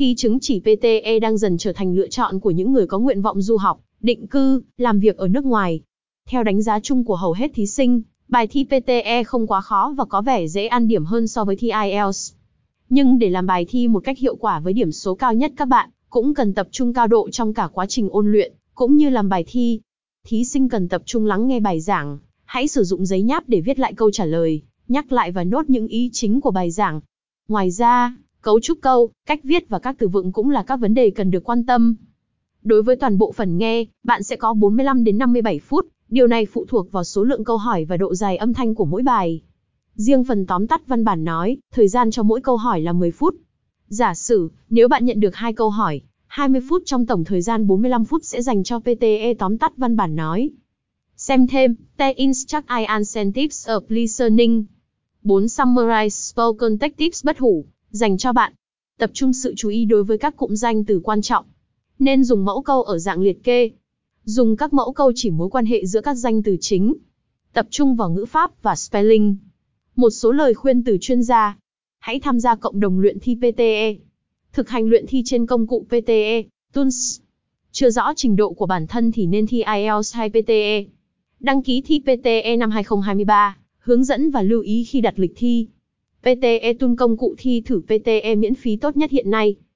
Khi chứng chỉ PTE đang dần trở thành lựa chọn của những người có nguyện vọng du học, định cư, làm việc ở nước ngoài. Theo đánh giá chung của hầu hết thí sinh, bài thi PTE không quá khó và có vẻ dễ ăn điểm hơn so với thi IELTS. Nhưng để làm bài thi một cách hiệu quả với điểm số cao nhất các bạn cũng cần tập trung cao độ trong cả quá trình ôn luyện, cũng như làm bài thi. Thí sinh cần tập trung lắng nghe bài giảng, hãy sử dụng giấy nháp để viết lại câu trả lời, nhắc lại và nốt những ý chính của bài giảng. Ngoài ra, cấu trúc câu, cách viết và các từ vựng cũng là các vấn đề cần được quan tâm. Đối với toàn bộ phần nghe, bạn sẽ có 45 đến 57 phút, điều này phụ thuộc vào số lượng câu hỏi và độ dài âm thanh của mỗi bài. Riêng phần tóm tắt văn bản nói, thời gian cho mỗi câu hỏi là 10 phút. Giả sử, nếu bạn nhận được hai câu hỏi, 20 phút trong tổng thời gian 45 phút sẽ dành cho PTE tóm tắt văn bản nói. Xem thêm, The Instruct I Answer Tips of Listening. 4. Summarize Spoken Text Tips bất hủ, dành cho bạn. Tập trung sự chú ý đối với các cụm danh từ quan trọng. Nên dùng mẫu câu ở dạng liệt kê. Dùng các mẫu câu chỉ mối quan hệ giữa các danh từ chính. Tập trung vào ngữ pháp và spelling. Một số lời khuyên từ chuyên gia. Hãy tham gia cộng đồng luyện thi PTE. Thực hành luyện thi trên công cụ PTE, Tools. Chưa rõ trình độ của bản thân thì nên thi IELTS hay PTE. Đăng ký thi PTE năm 2023, hướng dẫn và lưu ý khi đặt lịch thi. PTE Tool công cụ thi thử PTE miễn phí tốt nhất hiện nay.